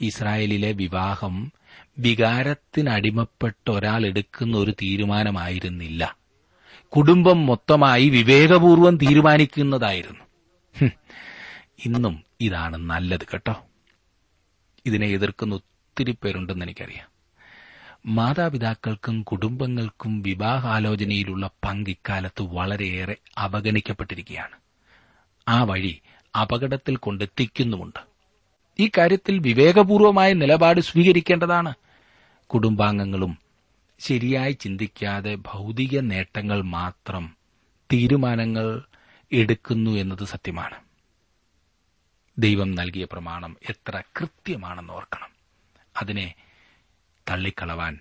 ഇസ്രായേലിലെ വിവാഹം വികാരത്തിനടിമപ്പെട്ട ഒരാൾ എടുക്കുന്ന ഒരു തീരുമാനമായിരുന്നില്ല. കുടുംബം മൊത്തമായി വിവേകപൂർവം തീരുമാനിക്കുന്നതായിരുന്നു. ഇന്നും ഇതാണ് നല്ലത് കേട്ടോ. ഇതിനെ എതിർക്കുന്ന ഒത്തിരി പേരുണ്ടെന്ന് എനിക്കറിയാം. മാതാപിതാക്കൾക്കും കുടുംബങ്ങൾക്കും വിവാഹാലോചനയിലുള്ള പങ്ക് ഇക്കാലത്ത് വളരെയേറെ അവഗണിക്കപ്പെട്ടിരിക്കുകയാണ്. ആ വഴി അപകടത്തിൽ കൊണ്ടെത്തിക്കുന്നുമുണ്ട്. ഈ കാര്യത്തിൽ വിവേകപൂർവമായ നിലപാട് സ്വീകരിക്കേണ്ടതാണ്. കുടുംബാംഗങ്ങളും ശരിയായി ചിന്തിക്കാതെ ഭൗതിക നേട്ടങ്ങൾ മാത്രം തീരുമാനങ്ങൾ എടുക്കുന്നു എന്നത് സത്യമാണ്. ദൈവം നൽകിയ പ്രമാണം എത്ര കൃത്യമാണെന്ന് ഓർക്കണം. അതിനെ തള്ളിക്കളവാൻ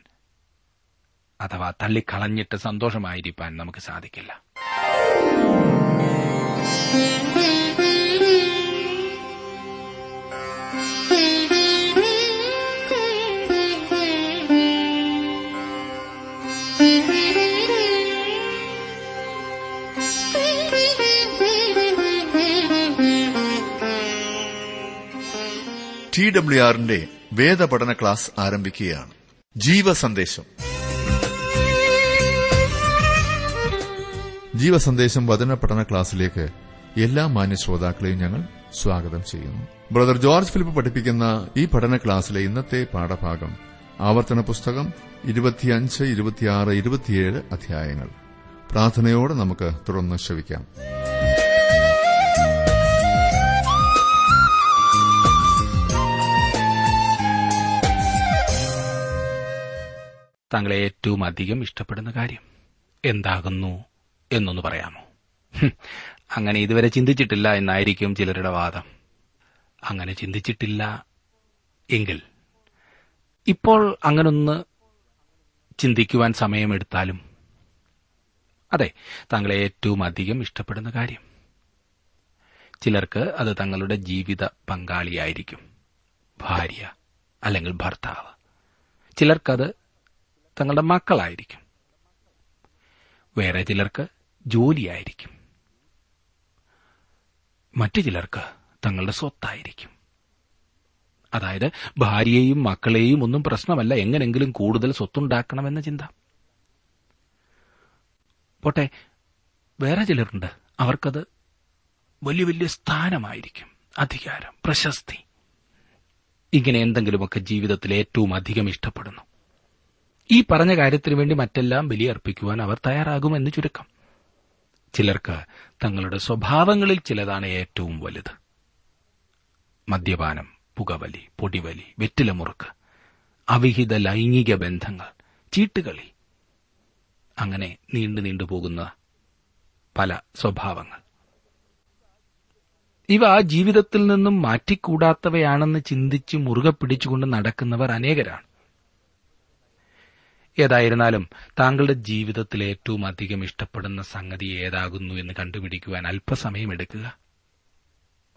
അഥവാ തള്ളിക്കളഞ്ഞിട്ട് സന്തോഷമായിരിക്കാൻ നമുക്ക് സാധിക്കില്ല. ടി ഡബ്ല്യു ആറിന്റെ വേദപഠന ക്ലാസ് ആരംഭിക്കുകയാണ്. ജീവസന്ദേശം. ജീവസന്ദേശം വചന പഠന ക്ലാസ്സിലേക്ക് എല്ലാ മാന്യ ശ്രോതാക്കളെയും ഞങ്ങൾ സ്വാഗതം ചെയ്യുന്നു. ബ്രദർ ജോർജ് ഫിലിപ്പ് പഠിപ്പിക്കുന്ന ഈ പഠന ക്ലാസ്സിലെ ഇന്നത്തെ പാഠഭാഗം ആവർത്തന പുസ്തകം ഇരുപത്തിയഞ്ച് ഇരുപത്തിയാറ് ഇരുപത്തിയേഴ് അധ്യായങ്ങൾ. പ്രാർത്ഥനയോടെ നമുക്ക് തുടർന്ന് ശ്രവിക്കാം. താങ്കളെ ഏറ്റവും അധികം ഇഷ്ടപ്പെടുന്ന കാര്യം. എന്താകുന്നു എന്നൊന്ന് പറയാമോ? അങ്ങനെ ഇതുവരെ ചിന്തിച്ചിട്ടില്ല എന്നായിരിക്കും ചിലരുടെ വാദം. അങ്ങനെ ചിന്തിച്ചിട്ടില്ല എങ്കിൽ. ഇപ്പോൾ അങ്ങനൊന്ന് ചിന്തിക്കുവാൻ സമയമെടുത്താലും. അതെ താങ്കളെ ഏറ്റവും അധികം ഇഷ്ടപ്പെടുന്ന കാര്യം. ചിലർക്ക് അത് തങ്ങളുടെ ജീവിത പങ്കാളിയായിരിക്കും. ഭാര്യ അല്ലെങ്കിൽ ഭർത്താവ്. ചിലർക്കത് തങ്ങളുടെ മക്കളായിരിക്കും. വേറെ ചിലർക്ക് ജോലിയായിരിക്കും. മറ്റു ചിലർക്ക് തങ്ങളുടെ സ്വത്തായിരിക്കും. അതായത് ഭാര്യയെയും മക്കളെയും ഒന്നും പ്രശ്നമല്ല. എങ്ങനെങ്കിലും കൂടുതൽ സ്വത്തുണ്ടാക്കണമെന്ന ചിന്ത. പോട്ടെ വേറെ ചിലരുണ്ട്. അവർക്കത് വലിയ വലിയ സ്ഥാനമായിരിക്കും. അധികാരം പ്രശസ്തി. ഇങ്ങനെ എന്തെങ്കിലുമൊക്കെ ജീവിതത്തിൽ ഏറ്റവും അധികം ഇഷ്ടപ്പെടുന്നു. ഈ പറഞ്ഞ കാര്യത്തിനു വേണ്ടി മറ്റെല്ലാം ബലിയർപ്പിക്കുവാൻ അവർ തയ്യാറാകുമെന്ന് ചുരുക്കം. ചിലർക്ക് തങ്ങളുടെ സ്വഭാവങ്ങളിൽ ചിലതാണ് ഏറ്റവും വലുത്. മദ്യപാനം പുകവലി പൊടിവലി വെറ്റിലമുറുക്ക് അവിഹിത ലൈംഗിക ബന്ധങ്ങൾ ചീട്ടുകളി അങ്ങനെ നീണ്ടു നീണ്ടു പോകുന്ന പല സ്വഭാവങ്ങൾ. ഇവ ജീവിതത്തിൽ നിന്നും മാറ്റിക്കൂടാത്തവയാണെന്ന് ചിന്തിച്ച് മുറുകെ പിടിച്ചുകൊണ്ട് നടക്കുന്നവർ അനേകരാണ്. ഏതായിരുന്നാലും താങ്കളുടെ ജീവിതത്തിൽ ഏറ്റവും അധികം ഇഷ്ടപ്പെടുന്ന സംഗതി ഏതാകുന്നു എന്ന് കണ്ടുപിടിക്കുവാൻ അല്പസമയം എടുക്കുക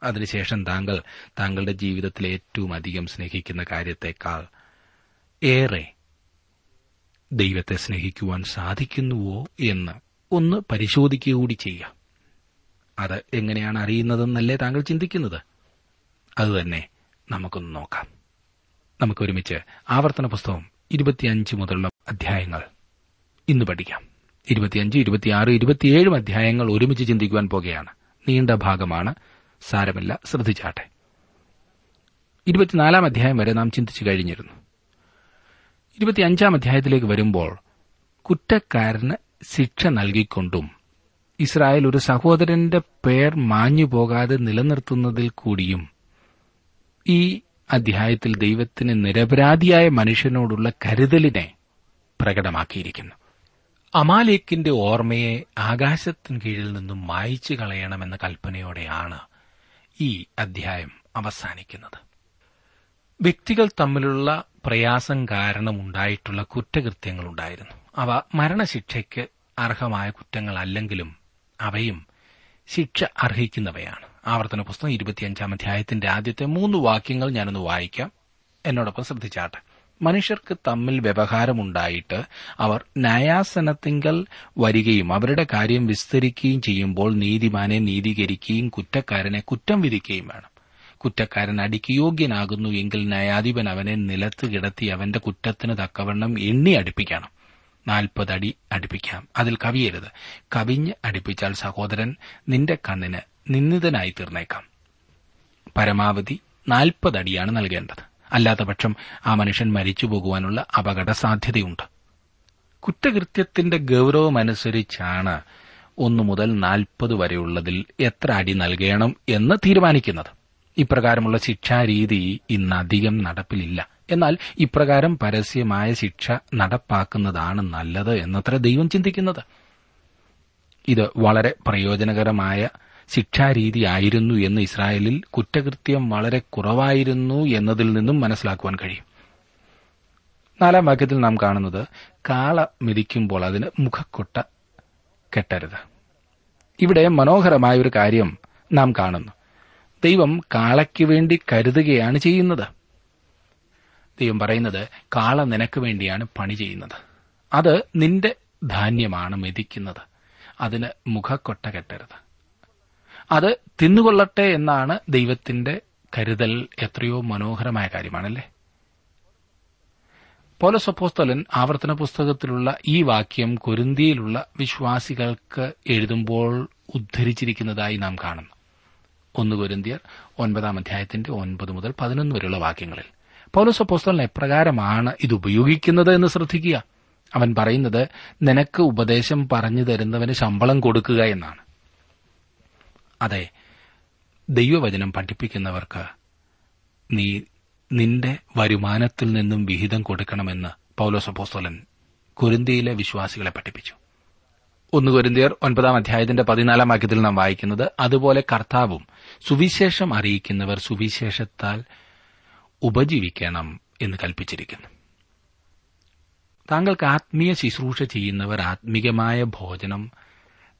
അതിനുശേഷം താങ്കൾ താങ്കളുടെ ജീവിതത്തിൽ ഏറ്റവും അധികം സ്നേഹിക്കുന്ന കാര്യത്തെക്കാൾ ഏറെ ദൈവത്തെ സ്നേഹിക്കുവാൻ സാധിക്കുന്നുവോ എന്ന് ഒന്ന് പരിശോധിക്കുക കൂടി അത് എങ്ങനെയാണ് അറിയുന്നതെന്നല്ലേ താങ്കൾ ചിന്തിക്കുന്നത്? അതുതന്നെ നമുക്കൊന്ന് നോക്കാം. നമുക്കൊരുമിച്ച് ആവർത്തന പുസ്തകം ഇരുപത്തിയഞ്ച് മുതലുള്ള അധ്യായങ്ങൾ. ഇന്ന് പഠിക്കാം. ഇരുപത്തിയഞ്ച് ഇരുപത്തിയാറ് ഇരുപത്തിയേഴും അധ്യായങ്ങൾ ഒരുമിച്ച് ചിന്തിക്കുവാൻ പോകുകയാണ്. നീണ്ട ഭാഗമാണ്. സാരമില്ല. ശ്രദ്ധിച്ചാട്ടെ. ഇരുപത്തിനാലാം അധ്യായം വരെ നാം ചിന്തിച്ചു കഴിഞ്ഞിരുന്നു. ഇരുപത്തിയഞ്ചാം അധ്യായത്തിലേക്ക് വരുമ്പോൾ കുറ്റക്കാരന് ശിക്ഷ നൽകിക്കൊണ്ടും ഇസ്രായേൽ ഒരു സഹോദരന്റെ പേർ മാഞ്ഞു പോകാതെ നിലനിർത്തുന്നതിൽ കൂടിയും ഈ അധ്യായത്തിൽ ദൈവത്തിന് നിരപരാധിയായ മനുഷ്യനോടുള്ള കരുതലിനെ പ്രകടമാക്കിയിരിക്കുന്നു. അമാലേക്കിന്റെ ഓർമ്മയെ ആകാശത്തിന് കീഴിൽ നിന്നും മായിച്ചു കളയണമെന്ന കൽപ്പനയോടെയാണ് ഈ അധ്യായം അവസാനിക്കുന്നത്. വ്യക്തികൾ തമ്മിലുള്ള പ്രയാസം കാരണമുണ്ടായിട്ടുള്ള കുറ്റകൃത്യങ്ങളുണ്ടായിരുന്നു. അവ മരണശിക്ഷയ്ക്ക് അർഹമായ കുറ്റങ്ങളല്ലെങ്കിലും അവയും ശിക്ഷ അർഹിക്കുന്നവയാണ്. ആവർത്തന പുസ്തകം ഇരുപത്തിയഞ്ചാം അധ്യായത്തിന്റെ ആദ്യത്തെ മൂന്ന് വാക്യങ്ങൾ ഞാനൊന്ന് വായിക്കാം. എന്നോടൊപ്പം ശ്രദ്ധിച്ചാട്ടെ. മനുഷ്യർക്ക് തമ്മിൽ വ്യവഹാരമുണ്ടായിട്ട് അവർ ന്യായാസനത്തിങ്കൽ വരികയും അവരുടെ കാര്യം വിസ്തരിക്കുകയും ചെയ്യുമ്പോൾ നീതിമാനെ നീതീകരിക്കുകയും കുറ്റക്കാരനെ കുറ്റം വിധിക്കുകയും വേണം. കുറ്റക്കാരൻ അടിക്ക് യോഗ്യനാകുന്നു എങ്കിൽ ന്യായാധിപൻ അവനെ നിലത്ത് കിടത്തി അവന്റെ കുറ്റത്തിന് തക്കവണ്ണം എണ്ണി അടുപ്പിക്കണം. നാൽപ്പതടി അടി അടുപ്പിക്കാം. അതിൽ കവിയരുത്. കവിഞ്ഞ് അടുപ്പിച്ചാൽ സഹോദരൻ നിന്റെ കണ്ണിന് നിന്ദിതനായി തീർന്നേക്കാം. പരമാവധി നാൽപ്പതടിയാണ് നൽകേണ്ടത്. അല്ലാത്തപക്ഷം ആ മനുഷ്യൻ മരിച്ചു പോകുവാനുള്ള അപകട സാധ്യതയുണ്ട് കുറ്റകൃത്യത്തിന്റെ ഗൌരവമനുസരിച്ചാണ് ഒന്നു മുതൽ നാൽപ്പത് വരെയുള്ളതിൽ എത്ര അടി നൽകണം എന്ന് തീരുമാനിക്കുന്നത്. ഇപ്രകാരമുള്ള ശിക്ഷാരീതി ഇന്ന് അധികം നടപ്പിലില്ല. എന്നാൽ ഇപ്രകാരം പരസ്യമായ ശിക്ഷ നടപ്പാക്കുന്നതാണ് നല്ലത് എന്നത്ര ദൈവം ചിന്തിക്കുന്നത്. ഇത് വളരെ പ്രയോജനകരമായ ശിക്ഷാരീതിയായിരുന്നു എന്ന് ഇസ്രായേലിൽ കുറ്റകൃത്യം വളരെ കുറവായിരുന്നു എന്നതിൽ നിന്നും മനസ്സിലാക്കുവാൻ കഴിയും. നാലാം വാക്യത്തിൽ നാം കാണുന്നത് കാള മിതിക്കുമ്പോൾ അതിന് മുഖക്കൊട്ട കെട്ടരുത്. ഇവിടെ മനോഹരമായ ഒരു കാര്യം നാം കാണുന്നു. ദൈവം കാളയ്ക്ക് വേണ്ടി കരുതുകയാണ് ചെയ്യുന്നത്. ദൈവം പറയുന്നത് കാള നിനക്ക് വേണ്ടിയാണ് പണി ചെയ്യുന്നത്. അത് നിന്റെ ധാന്യമാണ് മെതിക്കുന്നത്. അതിന് മുഖക്കൊട്ട കെട്ടരുത്. അത് തിന്നുകൊള്ളട്ടെ എന്നാണ് ദൈവത്തിന്റെ കരുതൽ എത്രയോ മനോഹരമായ കാര്യമാണല്ലേ? പോലസപ്പോസ്തലൻ ആവർത്തന പുസ്തകത്തിലുള്ള ഈ വാക്യം കൊരിന്തിയിലുള്ള വിശ്വാസികൾക്ക് എഴുതുമ്പോൾ ഉദ്ധരിച്ചിരിക്കുന്നതായി നാം കാണുന്നു. ഒന്ന് കൊരിന്തിയർ ഒൻപതാം അധ്യായത്തിന്റെ ഒൻപത് മുതൽ പതിനൊന്ന് വരെയുള്ള വാക്യങ്ങളിൽ. പൗലോസപ്പോസ്തലൻ എപ്രകാരമാണ് ഇത് ഉപയോഗിക്കുന്നത് എന്ന് ശ്രദ്ധിക്കുക. അവൻ പറയുന്നത് നിനക്ക് ഉപദേശം പറഞ്ഞു തരുന്നവന് ശമ്പളം കൊടുക്കുക എന്നാണ്. അതെ ദൈവവചനം പഠിപ്പിക്കുന്നവർക്ക് നീ നിന്റെ വരുമാനത്തിൽ നിന്നും വിഹിതം കൊടുക്കണമെന്ന് പൌലോസപ്പോസ്തോലൻ കുരുന്തിയിലെ വിശ്വാസികളെ പഠിപ്പിച്ചു. ഒന്ന് കുരുന്തിയർ ഒൻപതാം അധ്യായത്തിന്റെ പതിനാലാം വാക്യത്തിൽ നാം വായിക്കുന്നത് അതുപോലെ കർത്താവും സുവിശേഷം അറിയിക്കുന്നവർ സുവിശേഷത്താൽ ഉപജീവിക്കണം എന്ന് കൽപ്പിച്ചിരിക്കുന്നു. താങ്കൾക്ക് ആത്മീയ ശുശ്രൂഷ ചെയ്യുന്നവർ ആത്മീകമായ ഭോജനം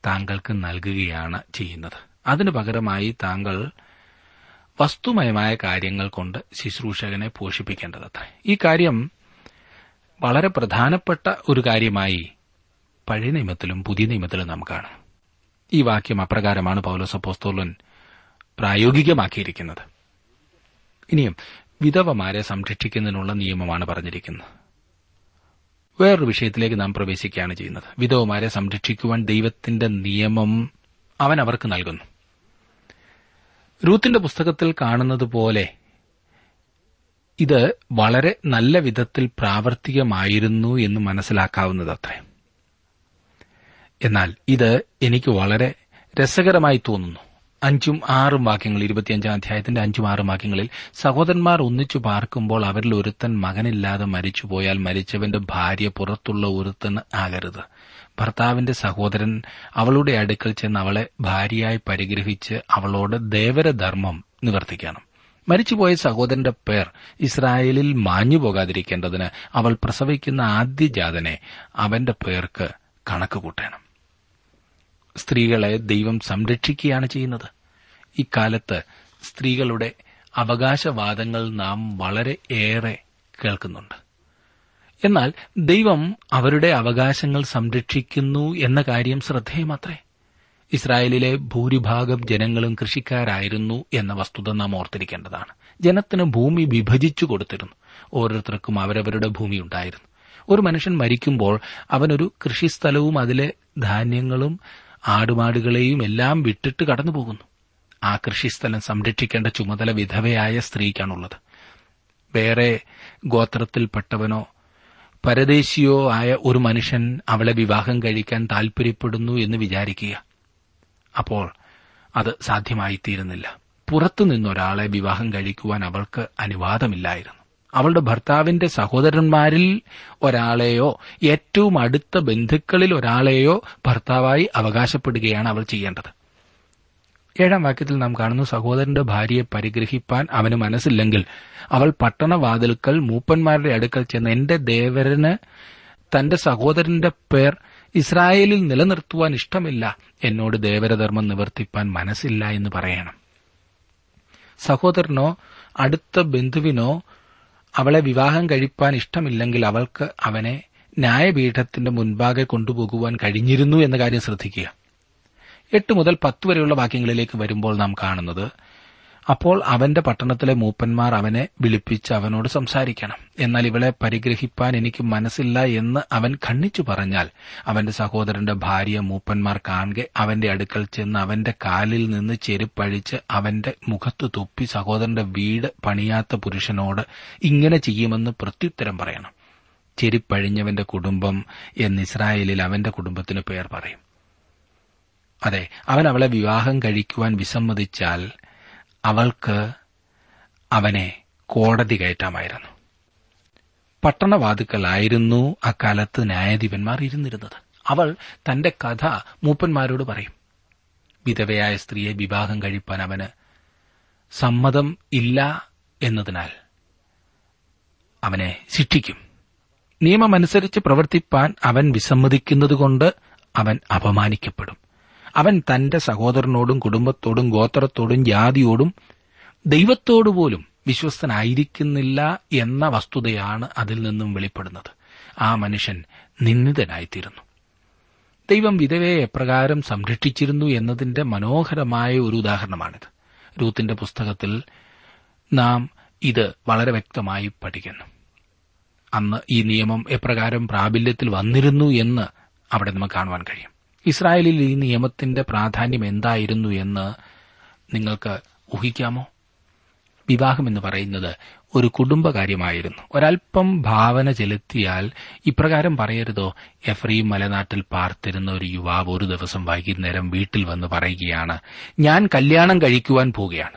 താങ്കൾക്ക് നൽകുകയാണ് ചെയ്യുന്നത്. അതിനു പകരമായി താങ്കൾ വസ്തുമയമായ കാര്യങ്ങൾ കൊണ്ട് ശുശ്രൂഷകനെ പോഷിപ്പിക്കേണ്ടതത്ര. ഈ കാര്യം വളരെ പ്രധാനപ്പെട്ട ഒരു കാര്യമായി പഴയ നിയമത്തിലും പുതിയ നിയമത്തിലും നാം കാണും. ഈ വാക്യം അപ്രകാരമാണ് പൗലോസപ്പോസ്തോലൻ പ്രായോഗികമാക്കിയിരിക്കുന്നത്. ഇനിയും വിധവമാരെ സംരക്ഷിക്കുന്നതിനുള്ള നിയമമാണ് പറഞ്ഞിരിക്കുന്നത്. വേറൊരു വിഷയത്തിലേക്ക് നാം പ്രവേശിക്കുകയാണ് ചെയ്യുന്നത്. വിധവമാരെ സംരക്ഷിക്കുവാൻ ദൈവത്തിന്റെ നിയമം അവൻ അവർക്ക് നൽകുന്നു. രൂത്തിന്റെ പുസ്തകത്തിൽ കാണുന്നത് പോലെ ഇത് വളരെ നല്ല വിധത്തിൽ പ്രാവർത്തികമായിരുന്നു എന്ന് മനസ്സിലാക്കാവുന്നതത്രേ. എന്നാൽ ഇത് എനിക്ക് വളരെ രസകരമായി തോന്നുന്നു. അഞ്ചും ആറും വാക്യങ്ങൾ ഇരുപത്തിയഞ്ചാം അധ്യായത്തിന്റെ അഞ്ചും ആറും വാക്യങ്ങളിൽ സഹോദരന്മാർ ഒന്നിച്ചു പാർക്കുമ്പോൾ അവരിൽ ഒരുത്തൻ മകനില്ലാതെ മരിച്ചുപോയാൽ മരിച്ചവന്റെ ഭാര്യ പുറത്തുള്ള ഒരുത്തൻ ആകരുത്. ഭർത്താവിന്റെ സഹോദരൻ അവളുടെ അടുക്കൽ ചെന്ന് അവളെ ഭാര്യയായി പരിഗ്രഹിച്ച് അവളോട് ദേവരധർമ്മം നിവർത്തിക്കണം. മരിച്ചുപോയ സഹോദരന്റെ പേർ ഇസ്രായേലിൽ മാഞ്ഞു പോകാതിരിക്കേണ്ടതിന് അവൾ പ്രസവിക്കുന്ന ആദ്യജാതനെ അവന്റെ പേർക്ക് കണക്ക് കൂട്ടണം. സ്ത്രീകളെ ദൈവം സംരക്ഷിക്കുകയാണ് ചെയ്യുന്നത്. ഇക്കാലത്ത് സ്ത്രീകളുടെ അവകാശവാദങ്ങൾ നാം വളരെ ഏറെ കേൾക്കുന്നുണ്ട്. എന്നാൽ ദൈവം അവരുടെ അവകാശങ്ങൾ സംരക്ഷിക്കുന്നു എന്ന കാര്യം ശ്രദ്ധേയമത്രേ. ഇസ്രായേലിലെ ഭൂരിഭാഗം ജനങ്ങളും കൃഷിക്കാരായിരുന്നു എന്ന വസ്തുത നാം ഓർത്തിരിക്കേണ്ടതാണ്. ജനത്തിന് ഭൂമി വിഭജിച്ചു കൊടുത്തിരുന്നു. ഓരോരുത്തർക്കും അവരവരുടെ ഭൂമി ഉണ്ടായിരുന്നു. ഒരു മനുഷ്യൻ മരിക്കുമ്പോൾ അവനൊരു കൃഷിസ്ഥലവും അതിലെ ധാന്യങ്ങളും ആടുമാടുകളെയും എല്ലാം വിട്ടിട്ട് കടന്നുപോകുന്നു. ആ കൃഷിസ്ഥലം സംരക്ഷിക്കേണ്ട ചുമതല വിധവയായ സ്ത്രീക്കാണുള്ളത്. വേറെ ഗോത്രത്തിൽപ്പെട്ടവനോ പരദേശിയോ ആയ ഒരു മനുഷ്യൻ അവളെ വിവാഹം കഴിക്കാൻ താൽപര്യപ്പെടുന്നു എന്ന് വിചാരിക്കുക. അപ്പോൾ അത് സാധ്യമായിത്തീരുന്നില്ല. പുറത്തുനിന്നൊരാളെ വിവാഹം കഴിക്കുവാൻ അവൾക്ക് അനുവാദമില്ലായിരുന്നു. അവളുടെ ഭർത്താവിന്റെ സഹോദരന്മാരിൽ ഒരാളെയോ ഏറ്റവും അടുത്ത ബന്ധുക്കളിൽ ഒരാളെയോ ഭർത്താവായി അവകാശപ്പെടുകയാണ് അവൾ ചെയ്യേണ്ടത്. ഏഴാം വാക്യത്തിൽ നാം കാണുന്നു സഹോദരന്റെ ഭാര്യയെ പരിഗ്രഹിപ്പാൻ അവന് മനസ്സില്ലെങ്കിൽ അവൾ പട്ടണവാതിൽക്കൽ മൂപ്പന്മാരുടെ അടുക്കൽ ചെന്ന് എന്റെ ദേവരന് തന്റെ സഹോദരന്റെ പേർ ഇസ്രായേലിൽ നിലനിർത്തുവാൻ ഇഷ്ടമില്ല. എന്നോട് ദേവരധർമ്മം നിവർത്തിപ്പാൻ മനസ്സില്ല എന്ന് പറയണം. സഹോദരനോ അടുത്ത ബന്ധുവിനോ അവളെ വിവാഹം കഴിപ്പാൻ ഇഷ്ടമില്ലെങ്കിൽ അവൾക്ക് അവനെ ന്യായപീഠത്തിന്റെ മുൻപാകെ കൊണ്ടുപോകുവാൻ കഴിഞ്ഞിരുന്നു എന്ന കാര്യം ശ്രദ്ധിക്കുക. എട്ട് മുതൽ പത്ത് വരെയുള്ള വാക്യങ്ങളിലേക്ക് വരുമ്പോൾ നാം കാണുന്നത് അപ്പോൾ അവന്റെ പട്ടണത്തിലെ മൂപ്പന്മാർ അവനെ വിളിപ്പിച്ച് അവനോട് സംസാരിക്കണം. എന്നാൽ ഇവളെ പരിഗ്രഹിപ്പാൻ എനിക്ക് മനസ്സില്ല എന്ന് അവൻ ഖണ്ണിച്ചു പറഞ്ഞാൽ അവന്റെ സഹോദരന്റെ ഭാര്യ മൂപ്പന്മാർ കാണുക അവന്റെ അടുക്കൽ ചെന്ന് അവന്റെ കാലിൽ നിന്ന് ചെരുപ്പഴിച്ച് അവന്റെ മുഖത്ത് തുപ്പി സഹോദരന്റെ വീട് പണിയാത്ത പുരുഷനോട് ഇങ്ങനെ ചെയ്യുമെന്ന് പ്രത്യുത്തരം പറയണം. ചെരുപ്പഴിഞ്ഞവന്റെ കുടുംബം എന്ന് ഇസ്രായേലിൽ അവന്റെ കുടുംബത്തിന് പേർ പറയും. അതെ അവൻ അവളെ വിവാഹം കഴിക്കുവാൻ വിസമ്മതിച്ചാൽ അവൾക്ക് അവനെ കോടതി കയറ്റാമായിരുന്നു. പട്ടണവാതുക്കളായിരുന്നു അക്കാലത്ത് ന്യായാധിപന്മാർ ഇരുന്നിരുന്നത്. അവൾ തന്റെ കഥ മൂപ്പന്മാരോട് പറയും. വിധവയായ സ്ത്രീയെ വിവാഹം കഴിപ്പാൻ അവന് സമ്മതം ഇല്ല എന്നതിനാൽ അവനെ ശിക്ഷിക്കും. നിയമമനുസരിച്ച് പ്രവർത്തിപ്പാൻ അവൻ വിസമ്മതിക്കുന്നതുകൊണ്ട് അവൻ അപമാനിക്കപ്പെടും. അവൻ തന്റെ സഹോദരനോടും കുടുംബത്തോടും ഗോത്രത്തോടും ജാതിയോടും ദൈവത്തോടു പോലും വിശ്വസ്തനായിരിക്കുന്നില്ല എന്ന വസ്തുതയാണ് അതിൽ നിന്നും വെളിപ്പെടുന്നത്. ആ മനുഷ്യൻ നിന്ദിതനായിത്തീരുന്നു. ദൈവം വിധവയെ എപ്രകാരം സംരക്ഷിച്ചിരുന്നു എന്നതിന്റെ മനോഹരമായ ഒരു ഉദാഹരണമാണിത്. രൂത്തിന്റെ പുസ്തകത്തിൽ നാം ഇത് വളരെ വ്യക്തമായി പഠിക്കുന്നു. അന്ന് ഈ നിയമം എപ്രകാരം പ്രാബല്യത്തിൽ വന്നിരുന്നു എന്ന് അവിടെ നമുക്ക് കാണുവാൻ കഴിയും. ഇസ്രായേലിൽ ഈ നിയമത്തിന്റെ പ്രാധാന്യം എന്തായിരുന്നു എന്ന് നിങ്ങൾക്ക് ഊഹിക്കാമോ? വിവാഹമെന്ന് പറയുന്നത് ഒരു കുടുംബകാര്യമായിരുന്നു. ഒരൽപ്പം ഭാവന ചെലുത്തിയാൽ ഇപ്രകാരം പറയരുതോ? എഫ്രീം മലനാട്ടിൽ പാർത്തിരുന്ന ഒരു യുവാവ് ഒരു ദിവസം വൈകുന്നേരം വീട്ടിൽ വന്ന് പറയുകയാണ് ഞാൻ കല്യാണം കഴിക്കുവാൻ പോവുകയാണ്.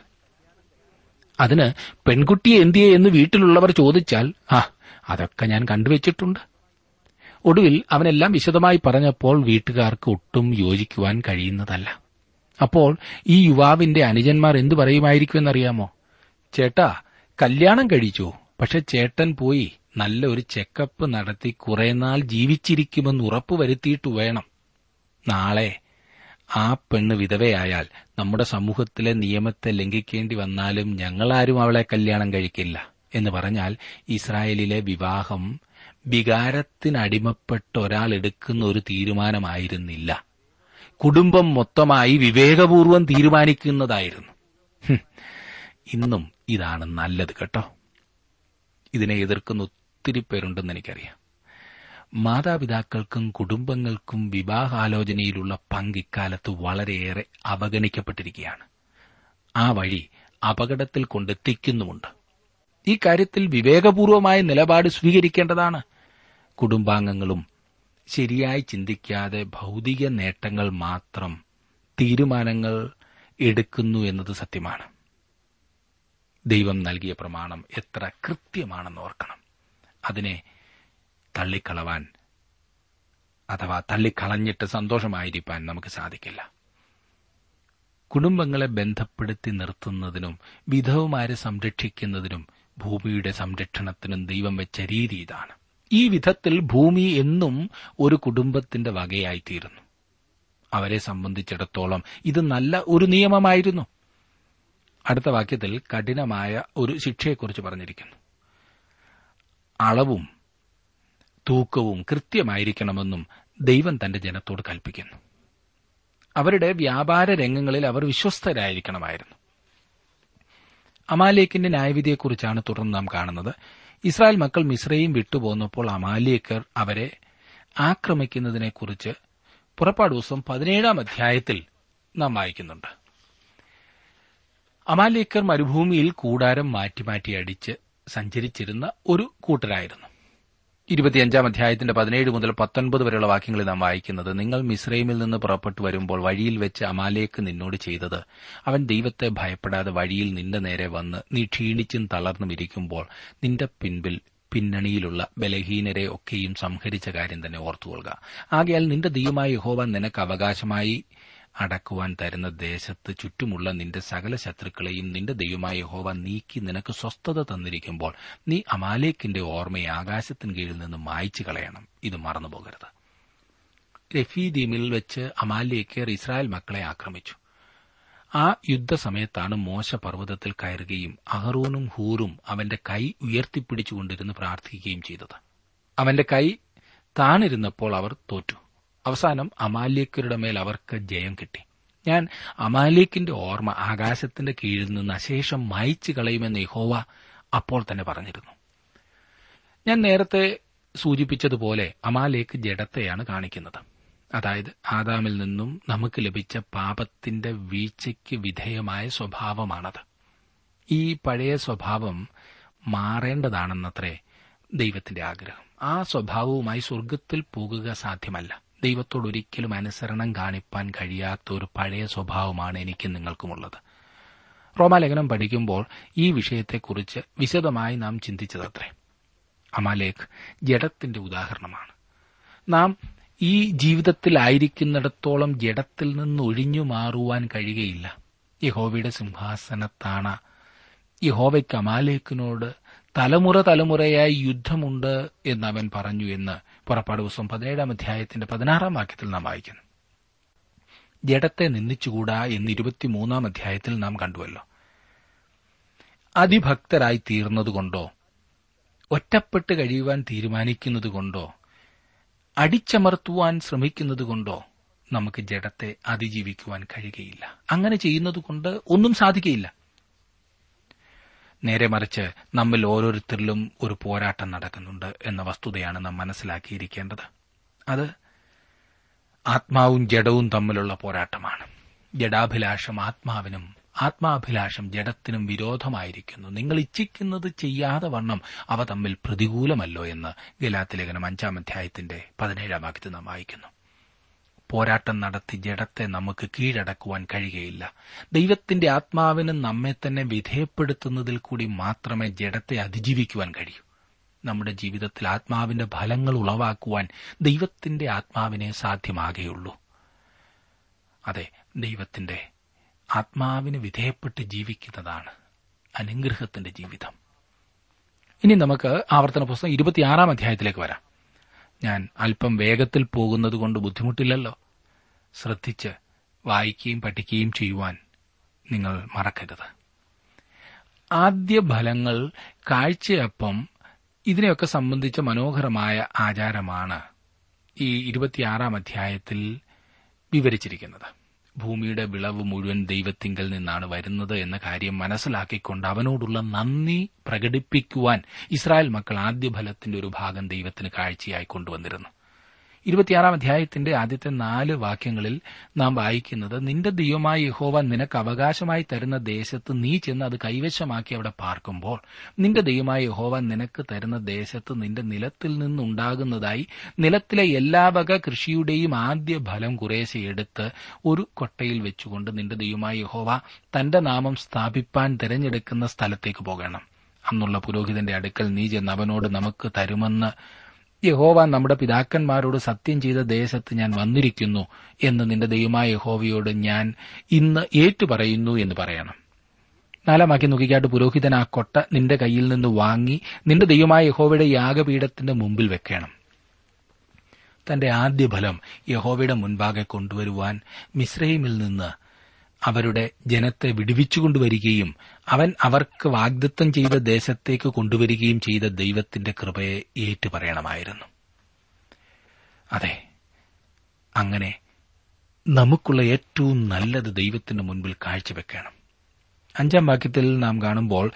അതിന് പെൺകുട്ടിയെ എന്തിയെ എന്ന് വീട്ടിലുള്ളവർ ചോദിച്ചാൽ ആ അതൊക്കെ ഞാൻ കണ്ടുവച്ചിട്ടുണ്ട്. ഒടുവിൽ അവനെല്ലാം വിശദമായി പറഞ്ഞപ്പോൾ വീട്ടുകാർക്ക് ഒട്ടും യോജിക്കുവാൻ കഴിയുന്നതല്ല. അപ്പോൾ ഈ യുവാവിന്റെ അനുജന്മാർ എന്തു പറയുമായിരിക്കുമെന്നറിയാമോ? ചേട്ടാ കല്യാണം കഴിച്ചു. പക്ഷെ ചേട്ടൻ പോയി നല്ല ഒരു ചെക്കപ്പ് നടത്തി കുറേനാൾ ജീവിച്ചിരിക്കുമെന്ന് ഉറപ്പുവരുത്തിയിട്ട് വേണം. നാളെ ആ പെണ്ണ് വിധവയായാൽ നമ്മുടെ സമൂഹത്തിലെ നിയമത്തെ ലംഘിക്കേണ്ടി വന്നാലും ഞങ്ങളാരും അവളെ കല്യാണം കഴിക്കില്ല എന്ന് പറഞ്ഞാൽ ഇസ്രായേലിലെ വിവാഹം വികാരത്തിനടിമപ്പെട്ട ഒരാൾ എടുക്കുന്ന ഒരു തീരുമാനമായിരുന്നില്ല. കുടുംബം മൊത്തമായി വിവേകപൂർവം തീരുമാനിക്കുന്നതായിരുന്നു. ഇന്നും ഇതാണ് നല്ലത് കേട്ടോ. ഇതിനെ എതിർക്കുന്ന ഒത്തിരി പേരുണ്ടെന്ന് എനിക്കറിയാം. മാതാപിതാക്കൾക്കും കുടുംബങ്ങൾക്കും വിവാഹാലോചനയിലുള്ള പങ്ക് ഇക്കാലത്ത് വളരെയേറെ അവഗണിക്കപ്പെട്ടിരിക്കുകയാണ്. ആ വഴി അപകടത്തിൽ കൊണ്ടെത്തിക്കുന്നുമുണ്ട്. ഈ കാര്യത്തിൽ വിവേകപൂർവമായ നിലപാട് സ്വീകരിക്കേണ്ടതാണ്. കുടുംബാംഗങ്ങളും ശരിയായി ചിന്തിക്കാതെ ഭൗതിക നേട്ടങ്ങൾ മാത്രം തീരുമാനങ്ങൾ എടുക്കുന്നു എന്നത് സത്യമാണ്. ദൈവം നൽകിയ പ്രമാണം എത്ര കൃത്യമാണെന്ന് ഓർക്കണം. അതിനെ തള്ളിക്കളവാൻ അഥവാ തള്ളിക്കളഞ്ഞിട്ട് സന്തോഷമായിരിക്കാൻ നമുക്ക് സാധിക്കില്ല. കുടുംബങ്ങളെ ബന്ധപ്പെടുത്തി നിർത്തുന്നതിനും വിധവുമാരെ സംരക്ഷിക്കുന്നതിനും ഭൂമിയുടെ സംരക്ഷണത്തിനും ദൈവം വെച്ച രീതി ഇതാണ്. ഈ വിധത്തിൽ ഭൂമി എന്നും ഒരു കുടുംബത്തിന്റെ വകയായിത്തീരുന്നു. അവരെ സംബന്ധിച്ചിടത്തോളം ഇത് നല്ല ഒരു നിയമമായിരുന്നു. അടുത്ത വാക്യത്തിൽ കഠിനമായ ഒരു ശിക്ഷയെക്കുറിച്ച് പറഞ്ഞിരിക്കുന്നു. അളവും തൂക്കവും കൃത്യമായിരിക്കണമെന്നും ദൈവം തന്റെ ജനത്തോട് കൽപ്പിക്കുന്നു. അവരുടെ വ്യാപാര രംഗങ്ങളിൽ അവർ വിശ്വസ്തരായിരിക്കണമായിരുന്നു. അമാലേക്കിന്റെ ന്യായവിധിയെക്കുറിച്ചാണ് തുടർന്ന് നാം കാണുന്നത്. ഇസ്രായേൽ മക്കൾ മിശ്രയും വിട്ടുപോന്നപ്പോൾ അമാലിയക്കർ അവരെ ആക്രമിക്കുന്നതിനെക്കുറിച്ച് പുറപ്പാട് ദിവസം പതിനേഴാം അധ്യായത്തിൽ നാം വായിക്കുന്നുണ്ട്. അമാലിയക്കർ മരുഭൂമിയിൽ കൂടാരം മാറ്റി മാറ്റി അടിച്ച് സഞ്ചരിച്ചിരുന്ന ഒരു കൂട്ടരായിരുന്നു. ഇരുപത്തിയഞ്ചാം അധ്യായത്തിന്റെ പതിനേഴ് മുതൽ പത്തൊൻപത് വരെയുള്ള വാക്യങ്ങളിൽ നാം വായിക്കുന്നത് നിങ്ങൾ മിസ്രൈമിൽ നിന്ന് പുറപ്പെട്ടു വരുമ്പോൾ വഴിയിൽ വെച്ച് അമാലേക്ക് നിന്നോട് ചെയ്തത്. അവൻ ദൈവത്തെ ഭയപ്പെടാതെ വഴിയിൽ നിന്റെ നേരെ വന്ന് നീ ക്ഷീണിച്ചും തളർന്നും ഇരിക്കുമ്പോൾ നിന്റെ പിൻപിൽ പിന്നണിയിലുള്ള ബലഹീനരെ ഒക്കെയും സംഹരിച്ച കാര്യം തന്നെ ഓർത്തുകൊള്ളുക. ആകയാൽ നിന്റെ ദൈവമായ യഹോവ നിനക്ക് അവകാശമായി അടക്കുവാൻ തരുന്ന ദേശത്ത് ചുറ്റുമുള്ള നിന്റെ സകല ശത്രുക്കളെയും നിന്റെ ദൈവമായ ഹോവ നീക്കി നിനക്ക് സ്വസ്ഥത തന്നിരിക്കുമ്പോൾ നീ അമാലേക്കിന്റെ ഓർമ്മയെ ആകാശത്തിന് കീഴിൽ നിന്ന് മായ്ച്ചു കളയണം. ഇത് മറന്നുപോകരുത്. രഫീദീമിൽ വെച്ച് അമാലേക്കർ ഇസ്രായേൽ മക്കളെ ആക്രമിച്ചു. ആ യുദ്ധസമയത്താണ് മോശ പർവതത്തിൽ കയറുകയും അഹറൂനും ഹൂറും അവന്റെ കൈ ഉയർത്തിപ്പിടിച്ചുകൊണ്ടിരുന്ന് പ്രാർത്ഥിക്കുകയും ചെയ്തത്. അവന്റെ കൈ താണിരുന്നപ്പോൾ അവർ തോറ്റു. അവസാനം അമാലിയക്കരുടെ മേൽ അവർക്ക് ജയം കിട്ടി. ഞാൻ അമാലിയക്കിന്റെ ഓർമ്മ ആകാശത്തിന്റെ കീഴിൽ നിന്ന് അശേഷം മായ്ച്ചു കളയുമെന്ന് യഹോവ അപ്പോൾ തന്നെ പറഞ്ഞിരുന്നു. ഞാൻ നേരത്തെ സൂചിപ്പിച്ചതുപോലെ അമാലേക്ക് ജഡത്തെയാണ് കാണിക്കുന്നത്. അതായത് ആദാമിൽ നിന്നും നമുക്ക് ലഭിച്ച പാപത്തിന്റെ വീഴ്ചയ്ക്ക് വിധേയമായ സ്വഭാവമാണത്. ഈ പഴയ സ്വഭാവം മാറേണ്ടതാണെന്നത്രേ ദൈവത്തിന്റെ ആഗ്രഹം. ആ സ്വഭാവവുമായി സ്വർഗത്തിൽ പോകുക സാധ്യമല്ല. ദൈവത്തോട് ഒരിക്കലും അനുസരണം കാണിപ്പാൻ കഴിയാത്ത ഒരു പഴയ സ്വഭാവമാണ് എനിക്ക് നിങ്ങൾക്കുമുള്ളത്. റോമാലേഖനം പഠിക്കുമ്പോൾ ഈ വിഷയത്തെക്കുറിച്ച് വിശദമായി നാം ചിന്തിച്ചതത്രേ. അമാലേഖ് ജഡത്തിന്റെ ഉദാഹരണമാണ്. നാം ഈ ജീവിതത്തിലായിരിക്കുന്നിടത്തോളം ജഡത്തിൽ നിന്ന് ഒഴിഞ്ഞു മാറുവാൻ കഴിയുകയില്ല. യഹോവയുടെ സിംഹാസനത്താണ. യഹോവയ്ക്ക് അമാലേക്കിനോട് തലമുറ തലമുറയായി യുദ്ധമുണ്ട് എന്ന് അവൻ പറഞ്ഞു എന്ന് പുറപ്പാട് ദിവസം പതിനേഴാം അധ്യായത്തിന്റെ പതിനാറാം വാക്യത്തിൽ നാം വായിക്കുന്നു. ജഡത്തെ നിന്ദിച്ചുകൂടാ എന്ന് ഇരുപത്തിമൂന്നാം അധ്യായത്തിൽ നാം കണ്ടുവല്ലോ. അതിഭക്തരായി തീർന്നതുകൊണ്ടോ? ഒറ്റപ്പെട്ട് കഴിയുവാൻ തീരുമാനിക്കുന്നതുകൊണ്ടോ അടിച്ചമർത്തുവാൻ ശ്രമിക്കുന്നതുകൊണ്ടോ നമുക്ക് ജഡത്തെ അതിജീവിക്കുവാൻ കഴിയുകയില്ല. അങ്ങനെ ചെയ്യുന്നതുകൊണ്ട് ഒന്നും സാധിക്കയില്ല നേരെ മറിച്ച് നമ്മിൽ ഓരോരുത്തരിലും ഒരു പോരാട്ടം നടക്കുന്നുണ്ട് എന്ന വസ്തുതയാണ് നാം മനസ്സിലാക്കിയിരിക്കേണ്ടത്. അത് ആത്മാവും ജഡവും തമ്മിലുള്ള പോരാട്ടമാണ്. ജഡാഭിലാഷം ആത്മാവിനും ആത്മാഭിലാഷം ജഡത്തിനും വിരോധമായിരിക്കുന്നു. നിങ്ങൾ ഇച്ഛിക്കുന്നത് ചെയ്യാതെ വണ്ണം അവ തമ്മിൽ പ്രതികൂലമല്ലോ എന്ന് ഗലാത്തിലേഖനം അഞ്ചാം അധ്യായത്തിന്റെ പതിനേഴാം വാക്യത്തിൽ നാം വായിക്കുന്നു. പോരാട്ടം നടത്തി ജഡത്തെ നമുക്ക് കീഴടക്കുവാൻ കഴിയുകയില്ല. ദൈവത്തിന്റെ ആത്മാവിന് നമ്മെ തന്നെ വിധേയപ്പെടുത്തുന്നതിൽ കൂടി മാത്രമേ ജഡത്തെ അതിജീവിക്കുവാൻ കഴിയൂ. നമ്മുടെ ജീവിതത്തിൽ ആത്മാവിന്റെ ഫലങ്ങൾ ഉളവാക്കുവാൻ ദൈവത്തിന്റെ ആത്മാവിനെ സാധ്യമാകുകയുള്ളൂ. അതെ ദൈവത്തിന്റെ ആത്മാവിന് വിധേയപ്പെട്ട് ജീവിക്കുന്നതാണ് അനുഗ്രഹത്തിന്റെ ജീവിതം. ഇനി നമുക്ക് ആവർത്തന പുസ്തകം ഇരുപത്തിയാറാം അധ്യായത്തിലേക്ക് വരാം. ഞാൻ അല്പം വേഗത്തിൽ പോകുന്നത് കൊണ്ട് ബുദ്ധിമുട്ടില്ലല്ലോ. ശ്രദ്ധിച്ച് വായിക്കുകയും പഠിക്കുകയും ചെയ്യുവാൻ നിങ്ങൾ മറക്കരുത്. ആദ്യ ഫലങ്ങൾ കാഴ്ചയപ്പം ഇതിനെയൊക്കെ സംബന്ധിച്ച മനോഹരമായ ആചാരമാണ് ഈ ഇരുപത്തിയാറാം അധ്യായത്തിൽ വിവരിച്ചിരിക്കുന്നത്. ഭൂമിയുടെ വിളവ് മുഴുവൻ ദൈവത്തിങ്കൽ നിന്നാണ് വരുന്നത് എന്ന കാര്യം മനസ്സിലാക്കിക്കൊണ്ട് അവനോടുള്ള നന്ദി പ്രകടിപ്പിക്കുവാൻ ഇസ്രായേൽ മക്കൾ ആദ്യ ഫലത്തിന്റെ ഒരു ഭാഗം ദൈവത്തിന് കാഴ്ചയായി കൊണ്ടുവന്നിരുന്നു. ഇരുപത്തിയാറാം അധ്യായത്തിന്റെ ആദ്യത്തെ നാല് വാക്യങ്ങളിൽ നാം വായിക്കുന്നത് നിന്റെ ദൈവമായ യഹോവ നിനക്ക് അവകാശമായി തരുന്ന ദേശത്ത് നീ ചെന്ന് അത് കൈവശമാക്കി അവിടെ പാർക്കുമ്പോൾ നിന്റെ ദൈവമായ യഹോവ നിനക്ക് തരുന്ന ദേശത്ത് നിന്റെ നിലത്തിൽ നിന്നുണ്ടാകുന്നതായി നിലത്തിലെ എല്ലാ വക കൃഷിയുടെയും ആദ്യ ഫലം കുറേശ്ശെ എടുത്ത് ഒരു കൊട്ടയിൽ വെച്ചുകൊണ്ട് നിന്റെ ദൈവമായ യഹോവ തന്റെ നാമം സ്ഥാപിപ്പാൻ തിരഞ്ഞെടുക്കുന്ന സ്ഥലത്തേക്ക് പോകണം. അന്നുള്ള പുരോഹിതന്റെ അടുക്കൽ നീ ചെന്ന് അവനോട് നമുക്ക് തരുമെന്ന് യഹോവ നമ്മുടെ പിതാക്കന്മാരോട് സത്യം ചെയ്ത ദേശത്ത് ഞാൻ വന്നിരിക്കുന്നു എന്ന് നിന്റെ ദൈവമായ യഹോവയോട് ഞാൻ ഇന്ന് ഏറ്റുപറയുന്നു എന്ന് പറയണം. നാലാമാക്കി നോക്കിക്കാട്ട് പുരോഹിതൻ ആ കൊട്ട നിന്റെ കയ്യിൽ നിന്ന് വാങ്ങി നിന്റെ ദൈവമായ യഹോവയുടെ യാഗപീഠത്തിന്റെ മുമ്പിൽ വെക്കണം. തന്റെ ആദ്യ ഫലം യഹോവയുടെ മുൻപാകെ കൊണ്ടുവരുവാൻ മിശ്രയിമിൽ നിന്ന് അവരുടെ ജനത്തെ വിടുവിച്ചുകൊണ്ടുവരികയും അവൻ അവർക്ക് വാഗ്ദത്തം ചെയ്ത ദേശത്തേക്ക് കൊണ്ടുവരികയും ചെയ്ത ദൈവത്തിന്റെ കൃപയെ ഏറ്റുപറയണമായിരുന്നു. അതെ അങ്ങനെ നമുക്കുള്ള ഏറ്റവും നല്ലത് ദൈവത്തിന്റെ മുൻപിൽ കാഴ്ചവെക്കണം. അഞ്ചാം വാക്യത്തിൽ നാം കാണുമ്പോൾ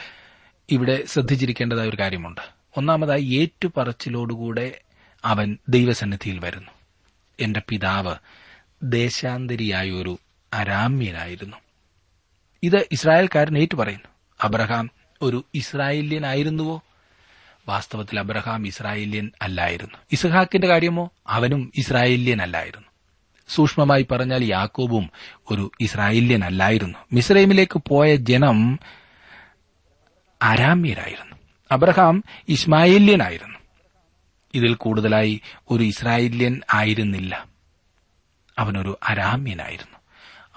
ഇവിടെ ശ്രദ്ധിച്ചിരിക്കേണ്ടതായ ഒരു കാര്യമുണ്ട്. ഒന്നാമതായി ഏറ്റുപറച്ചിലോടുകൂടെ അവൻ ദൈവസന്നിധിയിൽ വരുന്നു. എന്റെ പിതാവ് ദേശാന്തരിയായ ഒരു അരാമ്യനായിരുന്നു. ഇത് ഇസ്രായേൽക്കാരൻ ഏറ്റുപറയുന്നു അബ്രഹാം ഒരു ഇസ്രായേല്യനായിരുന്നുവോ? വാസ്തവത്തിൽ അബ്രഹാം ഇസ്രായേലിയൻ അല്ലായിരുന്നു. ഇസ്ഹാക്കിന്റെ കാര്യമോ? അവനും ഇസ്രായേല്യൻ അല്ലായിരുന്നു സൂക്ഷ്മമായി പറഞ്ഞാൽ യാക്കോബും ഒരു ഇസ്രായേല്യൻ അല്ലായിരുന്നു മിസ്രൈമിലേക്ക് പോയ ജനം അരാമ്യരായിരുന്നു. അബ്രഹാം ഇസ്മായേല്യനായിരുന്നു. ഇതിൽ കൂടുതലായി ഒരു ഇസ്രായേല്യൻ ആയിരുന്നില്ല. അവനൊരു അരാമ്യനായിരുന്നു.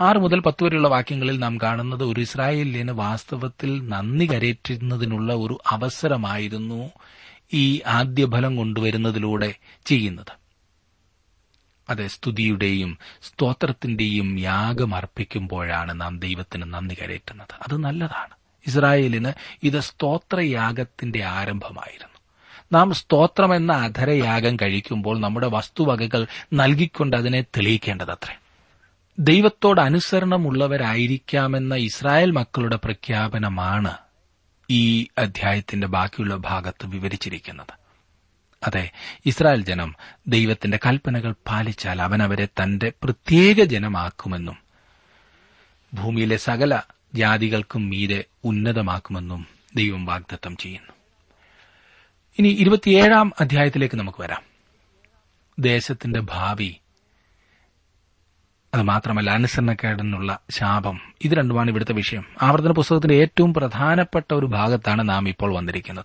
ആറ് മുതൽ പത്ത് വരെയുള്ള വാക്യങ്ങളിൽ നാം കാണുന്നത് ഒരു ഇസ്രായേലിന് വാസ്തവത്തിൽ നന്ദി കരയറ്റുന്നതിനുള്ള ഒരു അവസരമായിരുന്നു ഈ ആദ്യ ഫലം കൊണ്ടുവരുന്നതിലൂടെ ചെയ്യുന്നത്. അതെ സ്തുതിയുടെയും സ്തോത്രത്തിന്റെയും യാഗം അർപ്പിക്കുമ്പോഴാണ് നാം ദൈവത്തിന് നന്ദി കരയറ്റുന്നത്. അത് നല്ലതാണ്. ഇസ്രായേലിന് ഇത് സ്തോത്രയാഗത്തിന്റെ ആരംഭമായിരുന്നു. നാം സ്തോത്രം എന്ന അധരയാഗം കഴിക്കുമ്പോൾ നമ്മുടെ വസ്തുവകകൾ നൽകിക്കൊണ്ട് അതിനെ തെളിയിക്കേണ്ടതത്രേ. ദൈവത്തോട് അനുസരണമുള്ളവരായിരിക്കാമെന്ന ഇസ്രായേൽ മക്കളുടെ പ്രഖ്യാപനമാണ് ഈ അധ്യായത്തിന്റെ ബാക്കിയുള്ള ഭാഗത്ത് വിവരിച്ചിരിക്കുന്നത്. അതെ ഇസ്രായേൽ ജനം ദൈവത്തിന്റെ കൽപ്പനകൾ പാലിച്ചാൽ അവൻ അവരെ തന്റെ പ്രത്യേക ജനമാക്കുമെന്നും ഭൂമിയിലെ സകല ജാതികൾക്കും മീരെ ഉന്നതമാക്കുമെന്നും ദൈവം വാഗ്ദത്തം ചെയ്യുന്നു. ഇനി ഇരുപത്തിയേഴാം അധ്യായത്തിലേക്ക് നമുക്ക് വരാം. ദേശത്തിന്റെ ഭാവി അത് മാത്രമല്ല അനുസരണക്കേടിനുള്ള ശാപം. ഇത് രണ്ടുമാണ് ഇവിടുത്തെ വിഷയം. ആവർത്തന പുസ്തകത്തിന്റെ ഏറ്റവും പ്രധാനപ്പെട്ട ഒരു ഭാഗത്താണ് നാം ഇപ്പോൾ വന്നിരിക്കുന്നത്.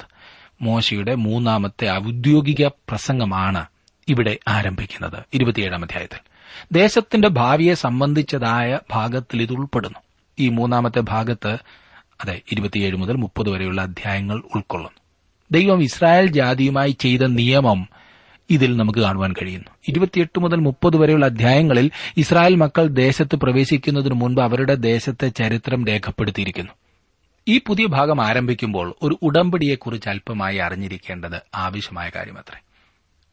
മോശയുടെ മൂന്നാമത്തെ ഔദ്യോഗിക പ്രസംഗമാണ് ഇവിടെ ആരംഭിക്കുന്നത് ഇരുപത്തിയേഴാം അധ്യായത്തിൽ. ദേശത്തിന്റെ ഭാവിയെ സംബന്ധിച്ചതായ ഭാഗത്തിൽ ഇത് ഉൾപ്പെടുന്നു. ഈ മൂന്നാമത്തെ ഭാഗത്ത് അതെ ഇരുപത്തിയേഴ് മുതൽ മുപ്പത് വരെയുള്ള അധ്യായങ്ങൾ ഉൾക്കൊള്ളുന്നു. ദൈവം ഇസ്രായേൽ ജാതിയുമായി ചെയ്ത നിയമം ഇതിൽ നമുക്ക് കാണുവാൻ കഴിയുന്നു. ഇരുപത്തിയെട്ട് മുതൽ മുപ്പത് വരെയുള്ള അധ്യായങ്ങളിൽ ഇസ്രായേൽ മക്കൾ ദേശത്ത് പ്രവേശിക്കുന്നതിനു മുൻപ് അവരുടെ ദേശത്തെ ചരിത്രം രേഖപ്പെടുത്തിയിരിക്കുന്നു. ഈ പുതിയ ഭാഗം ആരംഭിക്കുമ്പോൾ ഒരു ഉടമ്പടിയെക്കുറിച്ച് അല്പമായി അറിഞ്ഞിരിക്കേണ്ടത് ആവശ്യമായ കാര്യമത്രേ.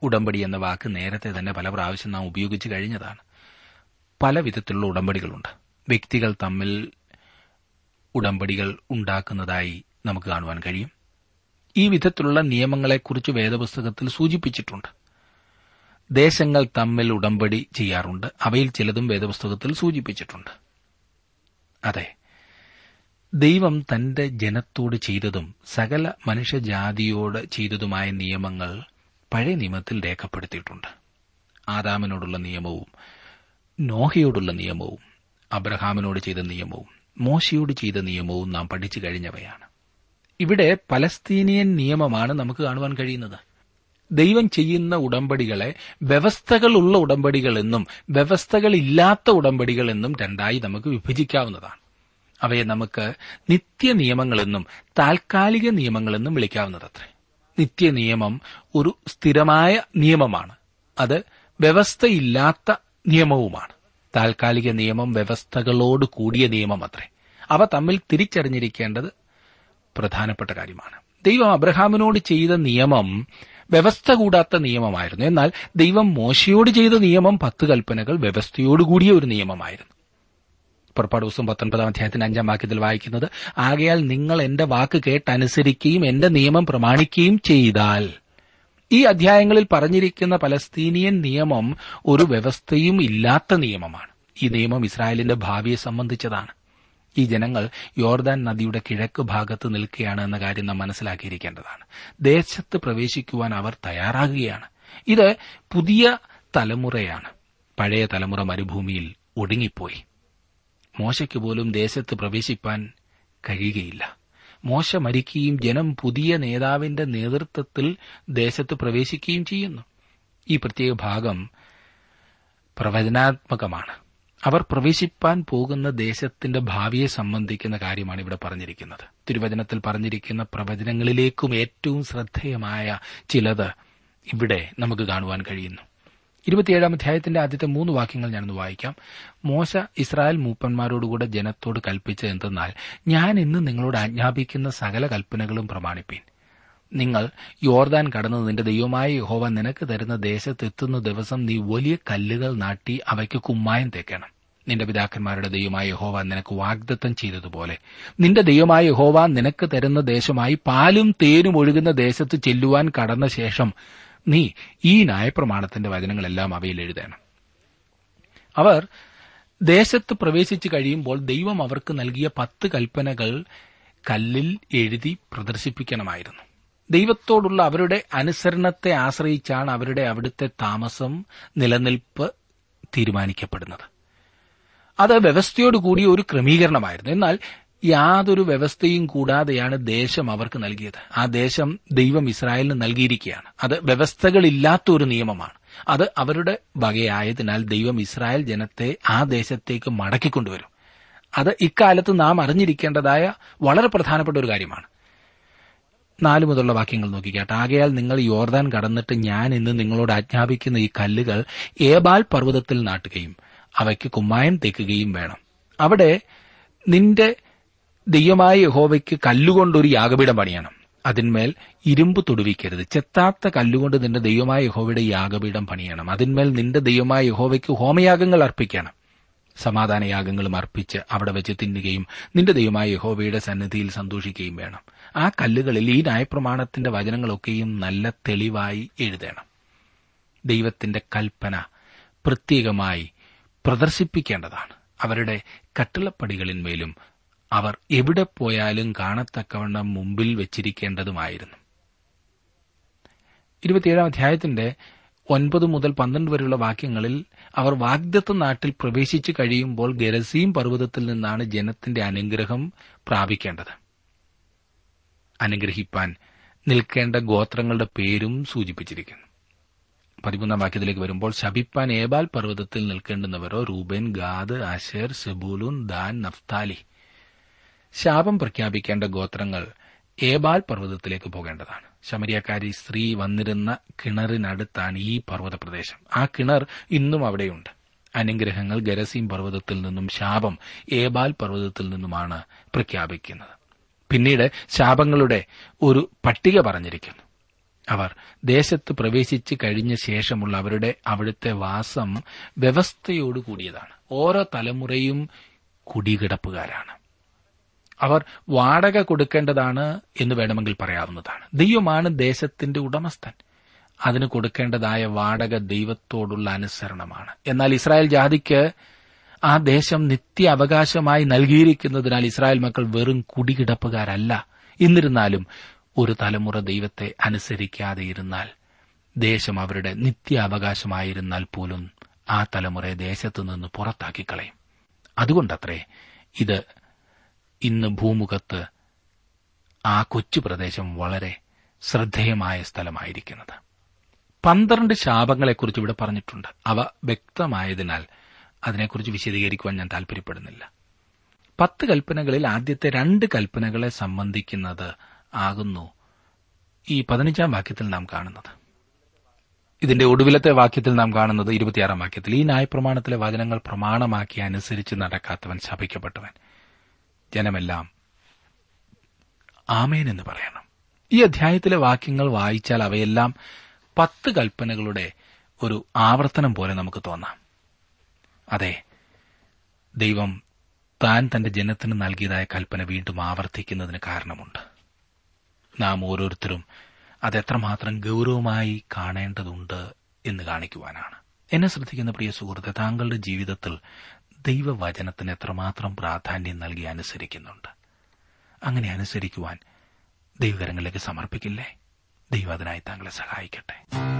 ഉടമ്പടി എന്ന വാക്ക് നേരത്തെ തന്നെ പല പ്രാവശ്യം നാം ഉപയോഗിച്ചു കഴിഞ്ഞതാണ്. പല വിധത്തിലുള്ള ഉടമ്പടികളുണ്ട്. വ്യക്തികൾ തമ്മിൽ ഉടമ്പടികൾ ഉണ്ടാക്കുന്നതായി നമുക്ക് കാണുവാൻ കഴിയും. ഈ വിധത്തിലുള്ള നിയമങ്ങളെക്കുറിച്ച് വേദപുസ്തകത്തിൽ സൂചിപ്പിച്ചിട്ടുണ്ട്. ദേശങ്ങൾ തമ്മിൽ ഉടമ്പടി ചെയ്യാറുണ്ട്. അവയിൽ ചിലതും വേദപുസ്തകത്തിൽ സൂചിപ്പിച്ചിട്ടുണ്ട്. അതെ. ദൈവം തന്റെ ജനത്തോട് ചെയ്തതും സകല മനുഷ്യജാതിയോട് ചെയ്തതുമായ നിയമങ്ങൾ പഴയ നിയമത്തിൽ രേഖപ്പെടുത്തിയിട്ടുണ്ട്. ആദാമിനോടുള്ള നിയമവും നോഹയോടുള്ള നിയമവും അബ്രഹാമിനോട് ചെയ്ത നിയമവും മോശയോട് ചെയ്ത നിയമവും നാം പഠിച്ചു കഴിഞ്ഞവയാണ്. ഇവിടെ പലസ്തീനിയൻ നിയമമാണ് നമുക്ക് കാണുവാൻ കഴിയുന്നത്. ദൈവം ചെയ്യുന്ന ഉടമ്പടികളെ വ്യവസ്ഥകളുള്ള ഉടമ്പടികൾ എന്നും വ്യവസ്ഥകളില്ലാത്ത ഉടമ്പടികൾ എന്നും രണ്ടായി നമുക്ക് വിഭജിക്കാവുന്നതാണ്. അവയെ നമുക്ക് നിത്യ നിയമങ്ങളെന്നും താൽക്കാലിക നിയമങ്ങളെന്നും വിളിക്കാവുന്നതത്രേ. നിത്യ നിയമം ഒരു സ്ഥിരമായ നിയമമാണ്. അത് വ്യവസ്ഥയില്ലാത്ത നിയമവുമാണ്. താൽക്കാലിക നിയമം വ്യവസ്ഥകളോട് കൂടിയ നിയമം അത്രേ അവ തമ്മിൽ തിരിച്ചറിഞ്ഞിരിക്കേണ്ടത് പ്രധാനപ്പെട്ട കാര്യമാണ്. ദൈവം അബ്രഹാമിനോട് ചെയ്ത നിയമം വ്യവസ്ഥ കൂടാത്ത നിയമമായിരുന്നു. എന്നാൽ ദൈവം മോശയോട് ചെയ്ത നിയമം പത്ത് കൽപ്പനകൾ വ്യവസ്ഥയോടുകൂടിയ ഒരു നിയമമായിരുന്നു. പുറപ്പാട് ദിവസം പത്തൊൻപതാം അധ്യായത്തിന് അഞ്ചാം വാക്യത്തിൽ വായിക്കുന്നത് ആകയാൽ നിങ്ങൾ എന്റെ വാക്ക് കേട്ടനുസരിക്കുകയും എന്റെ നിയമം പ്രമാണിക്കുകയും ചെയ്താൽ. ഈ അധ്യായങ്ങളിൽ പറഞ്ഞിരിക്കുന്ന പലസ്തീനിയൻ നിയമം ഒരു വ്യവസ്ഥയും ഇല്ലാത്ത നിയമമാണ്. ഈ നിയമം ഇസ്രായേലിന്റെ ഭാവിയെ സംബന്ധിച്ചതാണ്. ഈ ജനങ്ങൾ യോർദാൻ നദിയുടെ കിഴക്ക് ഭാഗത്ത് നിൽക്കുകയാണ് എന്ന കാര്യം നാം മനസ്സിലാക്കിയിരിക്കേണ്ടതാണ്. ദേശത്ത് പ്രവേശിക്കുവാൻ അവർ തയ്യാറാകുകയാണ്. ഇത് പുതിയ തലമുറയാണ്. പഴയ തലമുറ മരുഭൂമിയിൽ ഒടുങ്ങിപ്പോയി. മോശയ്ക്ക് പോലും ദേശത്ത് പ്രവേശിപ്പാൻ കഴിയുകയില്ല. മോശ മരിക്കുകയും ജനം പുതിയ നേതാവിന്റെ നേതൃത്വത്തിൽ ദേശത്ത് പ്രവേശിക്കുകയും ചെയ്യുന്നു. ഈ പ്രത്യേക ഭാഗം പ്രവചനാത്മകമാണ്. അവർ പ്രവേശിപ്പാൻ പോകുന്ന ദേശത്തിന്റെ ഭാവിയെ സംബന്ധിക്കുന്ന കാര്യമാണ് ഇവിടെ പറഞ്ഞിരിക്കുന്നത്. തിരുവചനത്തിൽ പറഞ്ഞിരിക്കുന്ന പ്രവചനങ്ങളിലേക്കും ഏറ്റവും ശ്രദ്ധേയമായ ചിലത് ഇവിടെ നമുക്ക് കാണുവാൻ കഴിയുന്നു. ഇരുപത്തിയേഴാം അധ്യായത്തിന്റെ ആദ്യത്തെ മൂന്ന് വാക്യങ്ങൾ ഞാനൊന്ന് വായിക്കാം. മോശ ഇസ്രായേൽ മൂപ്പന്മാരോടുകൂടെ ജനത്തോട് കൽപ്പിച്ചത് എന്തെന്നാൽ ഞാൻ ഇന്ന് നിങ്ങളോട് ആജ്ഞാപിക്കുന്ന സകല കൽപ്പനകളും പ്രമാണിപ്പീൻ. നിങ്ങൾ യോർദാൻ കടന്ന് നിന്റെ ദൈവമായ യഹോവ നിനക്ക് തരുന്ന ദേശത്തെത്തുന്ന ദിവസം നീ വലിയ കല്ലുകൾ നാട്ടി അവയ്ക്ക് കുമ്മായം തേക്കണം. നിന്റെ പിതാക്കന്മാരുടെ ദൈവമായ യഹോവ നിനക്ക് വാഗ്ദത്തം ചെയ്തതുപോലെ. നിന്റെ ദൈവമായ യഹോവ നിനക്ക് തരുന്ന ദേശമായി പാലും തേനും ഒഴുകുന്ന ദേശത്ത് ചെല്ലുവാൻ കടന്ന ശേഷം നീ ഈ ന്യായപ്രമാണത്തിന്റെ വചനങ്ങളെല്ലാം അവയിൽ എഴുതണം. അവർ ദേശത്ത് പ്രവേശിച്ച് കഴിയുമ്പോൾ ദൈവം അവർക്ക് നൽകിയ പത്ത് കൽപ്പനകൾ കല്ലിൽ എഴുതി പ്രദർശിപ്പിക്കണമായിരുന്നു. ദൈവത്തോടുള്ള അവരുടെ അനുസരണത്തെ ആശ്രയിച്ചാണ് അവരുടെ അവിടുത്തെ താമസം നിലനിൽപ്പ് തീരുമാനിക്കപ്പെടുന്നത്. അത് വ്യവസ്ഥയോടുകൂടിയ ഒരു ക്രമീകരണമായിരുന്നു. എന്നാൽ യാതൊരു വ്യവസ്ഥയും കൂടാതെയാണ് ദേശം അവർക്ക് നൽകിയത്. ആ ദേശം ദൈവം ഇസ്രായേലിന് നൽകിയിരിക്കുകയാണ്. അത് വ്യവസ്ഥകളില്ലാത്ത ഒരു നിയമമാണ്. അത് അവരുടെ വകയായതിനാൽ ദൈവം ഇസ്രായേൽ ജനത്തെ ആ ദേശത്തേക്ക് മടക്കിക്കൊണ്ടുവരും. അത് ഇക്കാലത്ത് നാം അറിഞ്ഞിരിക്കേണ്ടതായ വളരെ പ്രധാനപ്പെട്ട ഒരു കാര്യമാണ്. നാലു മുതലുള്ള വാക്യങ്ങൾ നോക്കിക്കാട്ടെ. ആകയാൽ നിങ്ങൾ യോർദാൻ കടന്നിട്ട് ഞാൻ ഇന്ന് നിങ്ങളോട് ആജ്ഞാപിക്കുന്ന ഈ കല്ലുകൾ ഏബാൽ പർവതത്തിൽ നാട്ടുകയും അവയ്ക്ക് കുമ്മായം തേക്കുകയും വേണം. അവിടെ നിന്റെ ദൈവമായ യഹോവയ്ക്ക് കല്ലുകൊണ്ടൊരു യാഗപീഠം പണിയണം. അതിന്മേൽ ഇരുമ്പ് തൊടുവിക്കരുത്. ചെത്താത്ത കല്ലുകൊണ്ട് നിന്റെ ദൈവമായ യഹോവയുടെ യാഗപീഠം പണിയണം. അതിന്മേൽ നിന്റെ ദൈവമായ യഹോവയ്ക്ക് ഹോമയാഗങ്ങൾ അർപ്പിക്കണം. സമാധാനയാഗങ്ങളും അർപ്പിച്ച് അവിടെ വെച്ച് തിന്നുകയും നിന്റെ ദൈവമായ യഹോവയുടെ സന്നിധിയിൽ സന്തോഷിക്കുകയും വേണം. ആ കല്ലുകളിൽ ഈ ന്യായപ്രമാണത്തിന്റെ വചനങ്ങളൊക്കെയും നല്ല തെളിവായി എഴുതണം. ദൈവത്തിന്റെ കൽപ്പന പ്രത്യേകമായി പ്രദർശിപ്പിക്കേണ്ടതാണ്. അവരുടെ കട്ടിളപ്പടികളിന്മേലും അവർ എവിടെ പോയാലും കാണത്തക്കവണ്ണം മുമ്പിൽ വെച്ചിരിക്കേണ്ടതുമായിരുന്നു. ഇരുപത്തിയേഴാം അധ്യായത്തിന്റെ ഒൻപത് മുതൽ പന്ത്രണ്ട് വരെയുള്ള വാക്യങ്ങളിൽ അവർ വാഗ്ദത്ത നാട്ടിൽ പ്രവേശിച്ചു കഴിയുമ്പോൾ ഗരസീം പർവതത്തിൽ നിന്നാണ് ജനത്തിന്റെ അനുഗ്രഹം പ്രാപിക്കേണ്ടത്. അനുഗ്രഹിപ്പാൻ നിൽക്കേണ്ട ഗോത്രങ്ങളുടെ പേരും സൂചിപ്പിച്ചിരിക്കുന്നു. പതിമൂന്നാം വാക്യത്തിലേക്ക് വരുമ്പോൾ ശപിപ്പാൻ ഏബാൽ പർവതത്തിൽ നിൽക്കേണ്ടുന്നവരോ Reuben Gad Asher Zebulun Dan Naphtali. ശാപം പ്രഖ്യാപിക്കേണ്ട ഗോത്രങ്ങൾ ഏബാൽ പർവതത്തിലേക്ക് പോകേണ്ടതാണ്. ശമരിയക്കാരി സ്ത്രീ വന്നിരുന്ന കിണറിനടുത്താണ് ഈ പർവത പ്രദേശം ആ കിണർ ഇന്നും അവിടെയുണ്ട്. അനുഗ്രഹങ്ങൾ ഗരസീം പർവതത്തിൽ നിന്നും ശാപം ഏബാൽ പർവതത്തിൽ നിന്നുമാണ് പ്രഖ്യാപിക്കുന്നത്. പിന്നീട് ശാപങ്ങളുടെ ഒരു പട്ടിക പറഞ്ഞിരിക്കുന്നു. അവർ ദേശത്ത് പ്രവേശിച്ച് കഴിഞ്ഞ ശേഷമുള്ള അവരുടെ അവിടുത്തെ വാസം വ്യവസ്ഥയോടുകൂടിയതാണ് ഓരോ തലമുറയും കുടികിടപ്പുകാരാണ്. അവർ വാടക കൊടുക്കേണ്ടതാണ് എന്ന് വേണമെങ്കിൽ പറയാവുന്നതാണ്. ദൈവമാണ് ദേശത്തിന്റെ ഉടമസ്ഥൻ. അതിന് കൊടുക്കേണ്ടതായ വാടക ദൈവത്തോടുള്ള അനുസരണമാണ്. എന്നാൽ ഇസ്രായേൽ ജാതിക്ക് ആ ദേശം നിത്യ അവകാശമായി നൽകിയിരിക്കുന്നതിനാൽ ഇസ്രായേൽ മക്കൾ വെറും കുടികിടപ്പുകാരല്ല. എന്നിരുന്നാലും ഒരു തലമുറ ദൈവത്തെ അനുസരിക്കാതെ ഇരുന്നാൽ ദേശം അവരുടെ നിത്യ അവകാശമായിരുന്നാൽ പോലും ആ തലമുറയെ ദേശത്തുനിന്ന് പുറത്താക്കി കളയും അതുകൊണ്ടത്രേ ഇത് ഇന്ന് ഭൂമുഖത്ത് ആ കൊച്ചു പ്രദേശം വളരെ ശ്രദ്ധേയമായ സ്ഥലമായിരിക്കുന്നത്. പന്ത്രണ്ട് ശാപങ്ങളെക്കുറിച്ച് ഇവിടെ പറഞ്ഞിട്ടുണ്ട്. അവ വ്യക്തമായതിനാൽ അതിനെക്കുറിച്ച് വിശദീകരിക്കുവാൻ ഞാൻ താൽപര്യപ്പെടുന്നില്ല. പത്ത് കൽപ്പനകളിൽ ആദ്യത്തെ രണ്ട് കൽപ്പനകളെ സംബന്ധിക്കുന്നത് ആകുന്നു ഈ പതിനഞ്ചാം വാക്യത്തിൽ നാം കാണുന്നത്. ഇതിന്റെ ഒടുവിലത്തെ വാക്യത്തിൽ നാം കാണുന്നത് ഇരുപത്തിയാറാം വാക്യത്തിൽ ഈ ന്യായപ്രമാണത്തിലെ വചനങ്ങൾ പ്രമാണമാക്കി അനുസരിച്ച് നടക്കാത്തവൻ ശപിക്കപ്പെട്ടവൻ. ജനമെല്ലാം ആമേൻ എന്ന് പറയണം. ഈ അധ്യായത്തിലെ വാക്യങ്ങൾ വായിച്ചാൽ അവയെല്ലാം പത്ത് കൽപ്പനകളുടെ ഒരു ആവർത്തനം പോലെ നമുക്ക് തോന്നാം. അതെ ദൈവം താൻ തന്റെ ജനത്തിന് നൽകിയതായ കൽപ്പന വീണ്ടും ആവർത്തിക്കുന്നതിന് കാരണമുണ്ട്. നാം ഓരോരുത്തരും അതെത്രമാത്രം ഗൗരവമായി കാണേണ്ടതുണ്ട് എന്ന് കാണിക്കുവാനാണ്. എന്നെ ശ്രദ്ധിക്കുന്ന പ്രിയ സുഹൃത്തെ താങ്കളുടെ ജീവിതത്തിൽ ദൈവവചനത്തിന് എത്രമാത്രം പ്രാധാന്യം നൽകി അനുസരിക്കുന്നുണ്ട്? അങ്ങനെ അനുസരിക്കുവാൻ ദൈവകരങ്ങളിലേക്ക് സമർപ്പിക്കില്ലേ? ദൈവം അതിനായി താങ്കളെ സഹായിക്കട്ടെ.